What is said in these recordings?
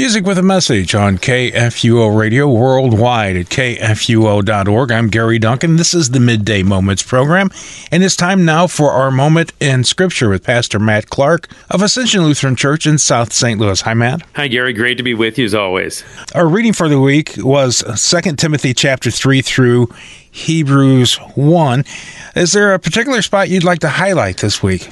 Music with a message on KFUO Radio worldwide at kfuo.org. I'm Gary Duncan. This is the Midday Moments program, and it's time now for our moment in Scripture with Pastor Matt Clark of Ascension Lutheran Church in South St. Louis. Hi, Matt. Hi, Gary. Great to be with you as always. Our reading for the week was 2 Timothy chapter 3 through Hebrews 1. Is there a particular spot you'd like to highlight this week?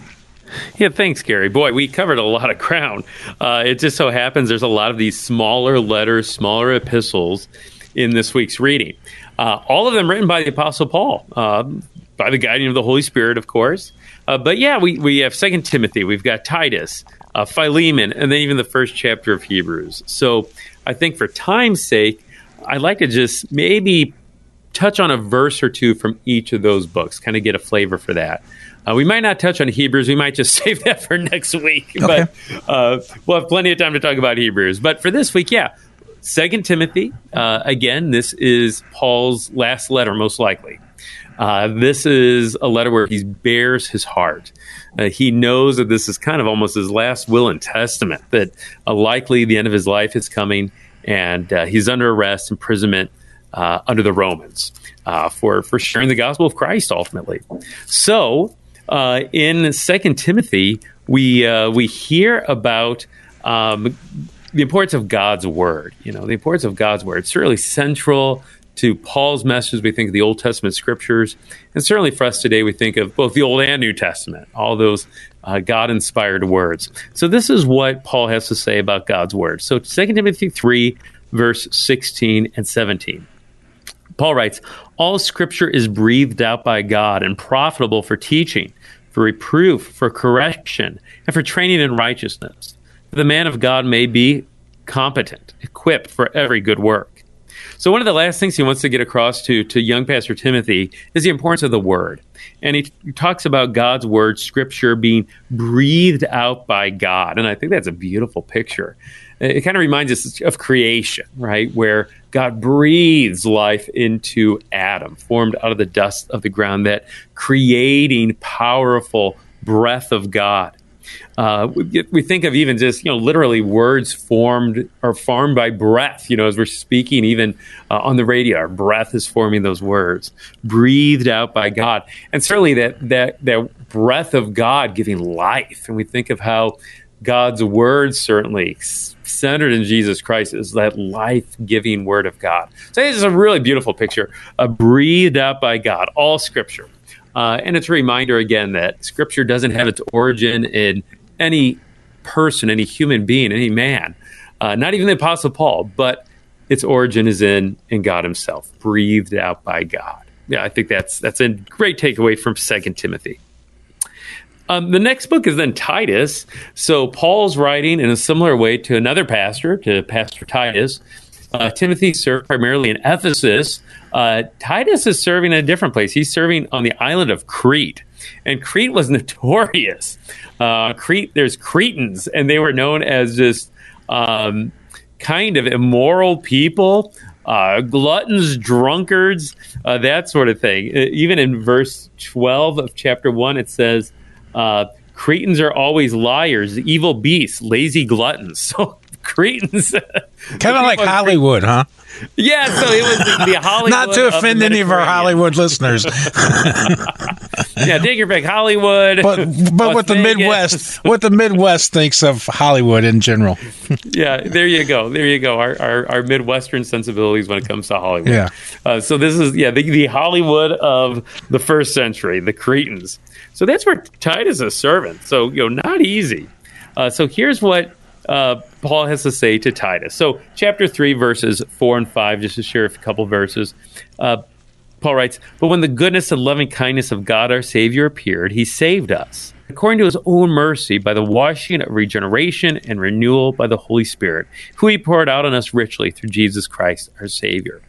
Yeah, thanks, Gary. Boy, we covered a lot of ground. Uh, it just so happens there's a lot of these smaller letters, smaller epistles in this week's reading. Uh, all of them written by the Apostle Paul, uh, by the guiding of the Holy Spirit, of course. Uh, but yeah, we, we have Second Timothy, we've got Titus, uh, Philemon, and then even the first chapter of Hebrews. So I think for time's sake, I'd like to just maybe touch on a verse or two from each of those books, kind of get a flavor for that. Uh, we might not touch on Hebrews. We might just save that for next week. Okay. But uh, we'll have plenty of time to talk about Hebrews. But for this week, yeah, Second Timothy. Uh, again, this is Paul's last letter, most likely. Uh, this is a letter where he bears his heart. Uh, he knows that this is kind of almost his last will and testament. That uh, likely the end of his life is coming, and he's under arrest, imprisonment under the Romans for for sharing the gospel of Christ ultimately. So uh, in Second Timothy, we uh, we hear about um, the importance of God's word. You know, the importance of God's word. It's certainly central to Paul's message. We think of the Old Testament scriptures, and certainly for us today, we think of both the Old and New Testament, all those uh, God inspired words. So this is what Paul has to say about God's word. So Second Timothy three, verse sixteen and seventeen. Paul writes, All scripture is breathed out by God and profitable for teaching, for reproof, for correction, and for training in righteousness. The man of God may be competent, equipped for every good work. So one of the last things he wants to get across to to young Pastor Timothy is the importance of the word. And he, he talks about God's word, scripture being breathed out by God. And I think that's a beautiful picture. It kind of reminds us of creation, right? Where God breathes life into Adam, formed out of the dust of the ground, that creating powerful breath of God. Uh, we, we, think of even just you know literally words formed or formed by breath. You know, as we're speaking, even uh, on the radio, our breath is forming those words, breathed out by God, and certainly that that that breath of God giving life. And we think of how God's word certainly centered in Jesus Christ is that life giving word of God. So this is a really beautiful picture, uh, breathed out by God, all scripture. Uh, and it's a reminder again that scripture doesn't have its origin in any person, any human being, any man, uh, not even the Apostle Paul, but its origin is in, in God Himself, breathed out by God. Yeah, I think that's that's a great takeaway from Second Timothy. Um, the next book is then Titus. So Paul's writing in a similar way to another pastor, to Pastor Titus. Uh, Timothy served primarily in Ephesus. Uh, Titus is serving in a different place. He's serving on the island of Crete. And Crete was notorious. Uh, Crete, there's Cretans, and they were known as just um, kind of immoral people, uh, gluttons, drunkards, uh, that sort of thing. Uh, even in verse 12 of chapter 1, it says, uh, Cretans are always liars, evil beasts, lazy gluttons. So Cretans, kind of like Hollywood, huh? Yeah, so it was the, the Hollywood. Not to offend any of our Hollywood listeners. Yeah, take your pick, Hollywood. But but what the Midwest, what the Midwest thinks of Hollywood in general. yeah, there you go, there you go. Our, our, our Midwestern sensibilities when it comes to Hollywood. Yeah. Uh, so this is yeah the, the Hollywood of the first century, the Cretans. So that's where Titus is servant. So you know, not easy. Uh, so here's what uh, Paul has to say to Titus. So, chapter 3, verses 4 and 5, just to share a couple verses. Uh, Paul writes, But when the goodness and loving kindness of God our Savior appeared, he saved us, according to his own mercy, by the washing of regeneration and renewal by the Holy Spirit, who he poured out on us richly through Jesus Christ our Savior.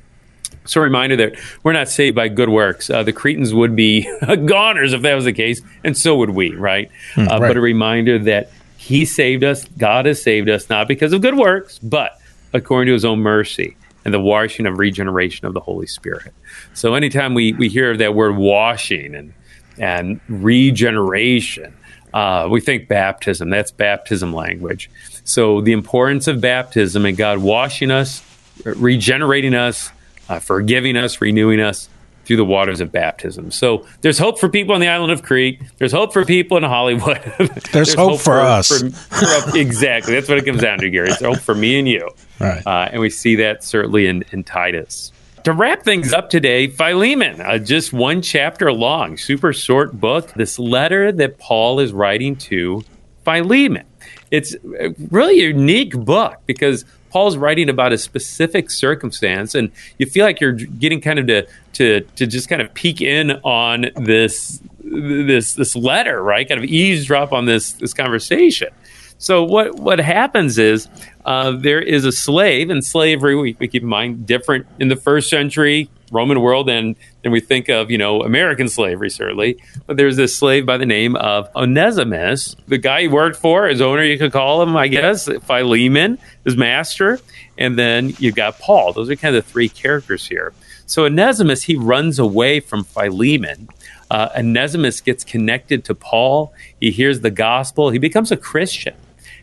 So, a reminder that we're not saved by good works. Uh, the Cretans would be goners if that was the case, and so would we, right? Mm, uh, right. But a reminder that he saved us. God has saved us, not because of good works, but according to his own mercy and the washing of regeneration of the Holy Spirit. So anytime we, we hear that word washing and, and regeneration, uh, we think baptism. That's baptism language. So, the importance of baptism and God washing us, regenerating us, uh, forgiving us, renewing us through the waters of baptism. So there's hope for people on the island of Crete. There's hope for people in Hollywood. there's, there's, hope, hope for, for, us. For, for, exactly. That's what it comes down to, Gary. It's hope for me and you. Right. Uh, and we see that certainly in, in Titus. To wrap things up today, Philemon, uh, just one chapter long, super short book. This letter that Paul is writing to Philemon. It's a really unique book because Paul's writing about a specific circumstance, and you feel like you're getting kind of to to to just kind of peek in on this this this letter, right? Kind of eavesdrop on this this conversation. So what what happens is uh, there is a slave, and slavery we, we keep in mind different in the first century Roman world and then we think of, you know, American slavery, certainly. But there's this slave by the name of Onesimus. The guy he worked for, his owner, you could call him, I guess, Philemon, his master. And then you've got Paul. Those are kind of the three characters here. So Onesimus, he runs away from Philemon. Uh, Onesimus gets connected to Paul. He hears the gospel. He becomes a Christian.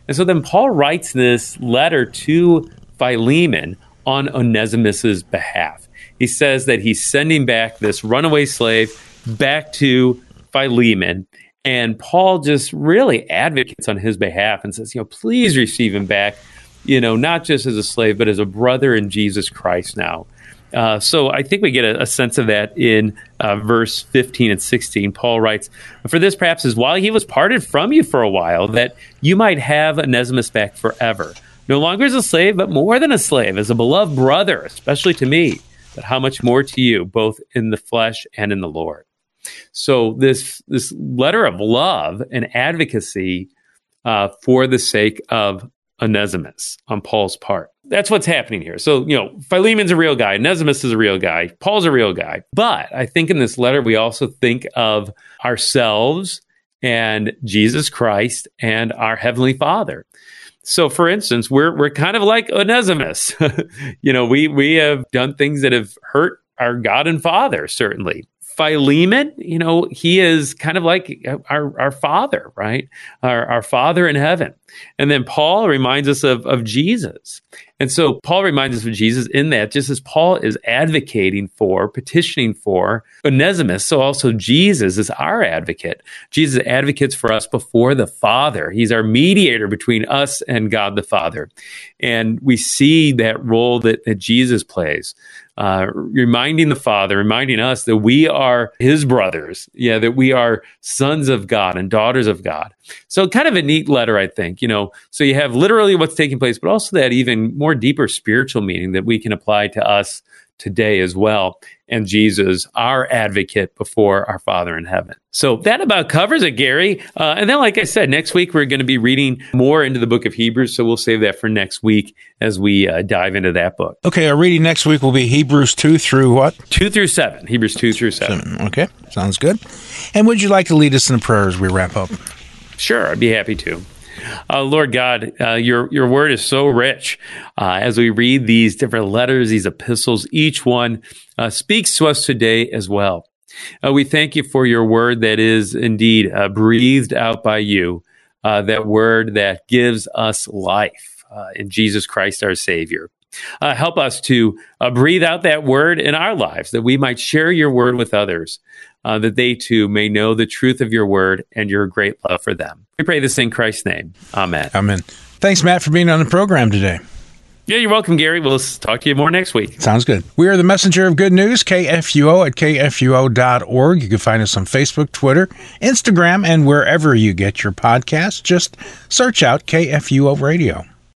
And so then Paul writes this letter to Philemon on Onesimus's behalf he says that he's sending back this runaway slave back to Philemon. And Paul just really advocates on his behalf and says, you know, please receive him back, you know, not just as a slave, but as a brother in Jesus Christ now. Uh, so I think we get a, a sense of that in uh, verse 15 and 16. Paul writes, For this perhaps is while he was parted from you for a while, that you might have Onesimus back forever. No longer as a slave, but more than a slave, as a beloved brother, especially to me but how much more to you, both in the flesh and in the Lord. So this this letter of love and advocacy uh, for the sake of Onesimus on Paul's part. That's what's happening here. So, you know, Philemon's a real guy, Onesimus is a real guy, Paul's a real guy. But I think in this letter, we also think of ourselves and Jesus Christ and our Heavenly Father. So, for instance, we're we're kind of like Onesimus. you know, we we have done things that have hurt our God and Father, certainly. Philemon, you know, he is kind of like our, our father, right? Our, our father in heaven. And then Paul reminds us of, of Jesus. And so Paul reminds us of Jesus in that, just as Paul is advocating for, petitioning for Onesimus, so also Jesus is our advocate. Jesus advocates for us before the Father. He's our mediator between us and God the Father. And we see that role that, that Jesus plays uh, reminding the Father, reminding us that we are His brothers, yeah, that we are sons of God and daughters of God. So, kind of a neat letter, I think. You know, so you have literally what's taking place, but also that even more deeper spiritual meaning that we can apply to us today as well. And Jesus, our advocate before our Father in heaven. So that about covers it, Gary. Uh, and then, like I said, next week we're going to be reading more into the book of Hebrews. So we'll save that for next week as we uh, dive into that book. Okay. Our reading next week will be Hebrews 2 through what? 2 through 7. Hebrews 2 through 7. seven. Okay. Sounds good. And would you like to lead us in a prayer as we wrap up? Sure. I'd be happy to. Uh, Lord God, uh, your your word is so rich. Uh, as we read these different letters, these epistles, each one uh, speaks to us today as well. Uh, we thank you for your word that is indeed uh, breathed out by you, that word that gives us life in Jesus Christ our Savior. Help us to breathe out that word in our lives, that we might share your word with others uh, that they too may know the truth of your word and your great love for them. We pray this in Christ's name. Amen. Amen. Thanks, Matt, for being on the program today. Yeah, you're welcome, Gary. We'll talk to you more next week. Sounds good. We are the messenger of good news, KFUO at KFUO.org. You can find us on Facebook, Twitter, Instagram, and wherever you get your podcasts. Just search out KFUO Radio.